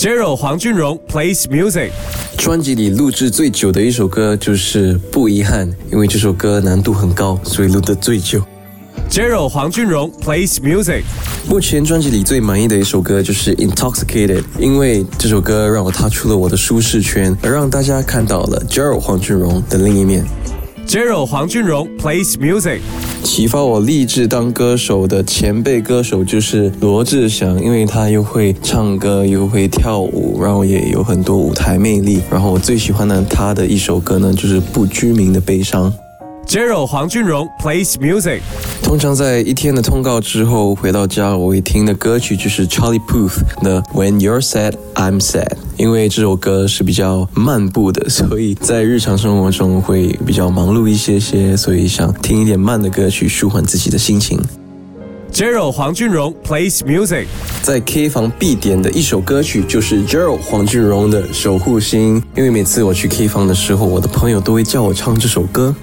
Jero 黄俊荣 plays music。专辑里录制最久的一首歌就是《不遗憾》，因为这首歌难度很高，所以录得最久。Jero 黄俊荣 plays music。目前专辑里最满意的一首歌就是《Intoxicated》，因为这首歌让我踏出了我的舒适圈，而让大家看到了 Jero 黄俊荣的另一面。Jero 黄俊荣 plays music。启发我立志当歌手的前辈歌手就是罗志祥，因为他又会唱歌又会跳舞，然后也有很多舞台魅力。然后我最喜欢的他的一首歌呢，就是《不居民的悲伤》。Jero 黄俊荣 plays music。通常在一天的通告之后回到家，我会听的歌曲就是 Charlie Puth 的 When You're Sad I'm Sad，因为这首歌是比较慢步的，所以在日常生活中会比较忙碌一些些，所以想听一点慢的歌曲舒缓自己的心情。Gerald 黄俊荣 plays music。在 K 房必点的一首歌曲就是 Gerald 黄俊荣的《守护星》，因为每次我去 K 房的时候，我的朋友都会叫我唱这首歌。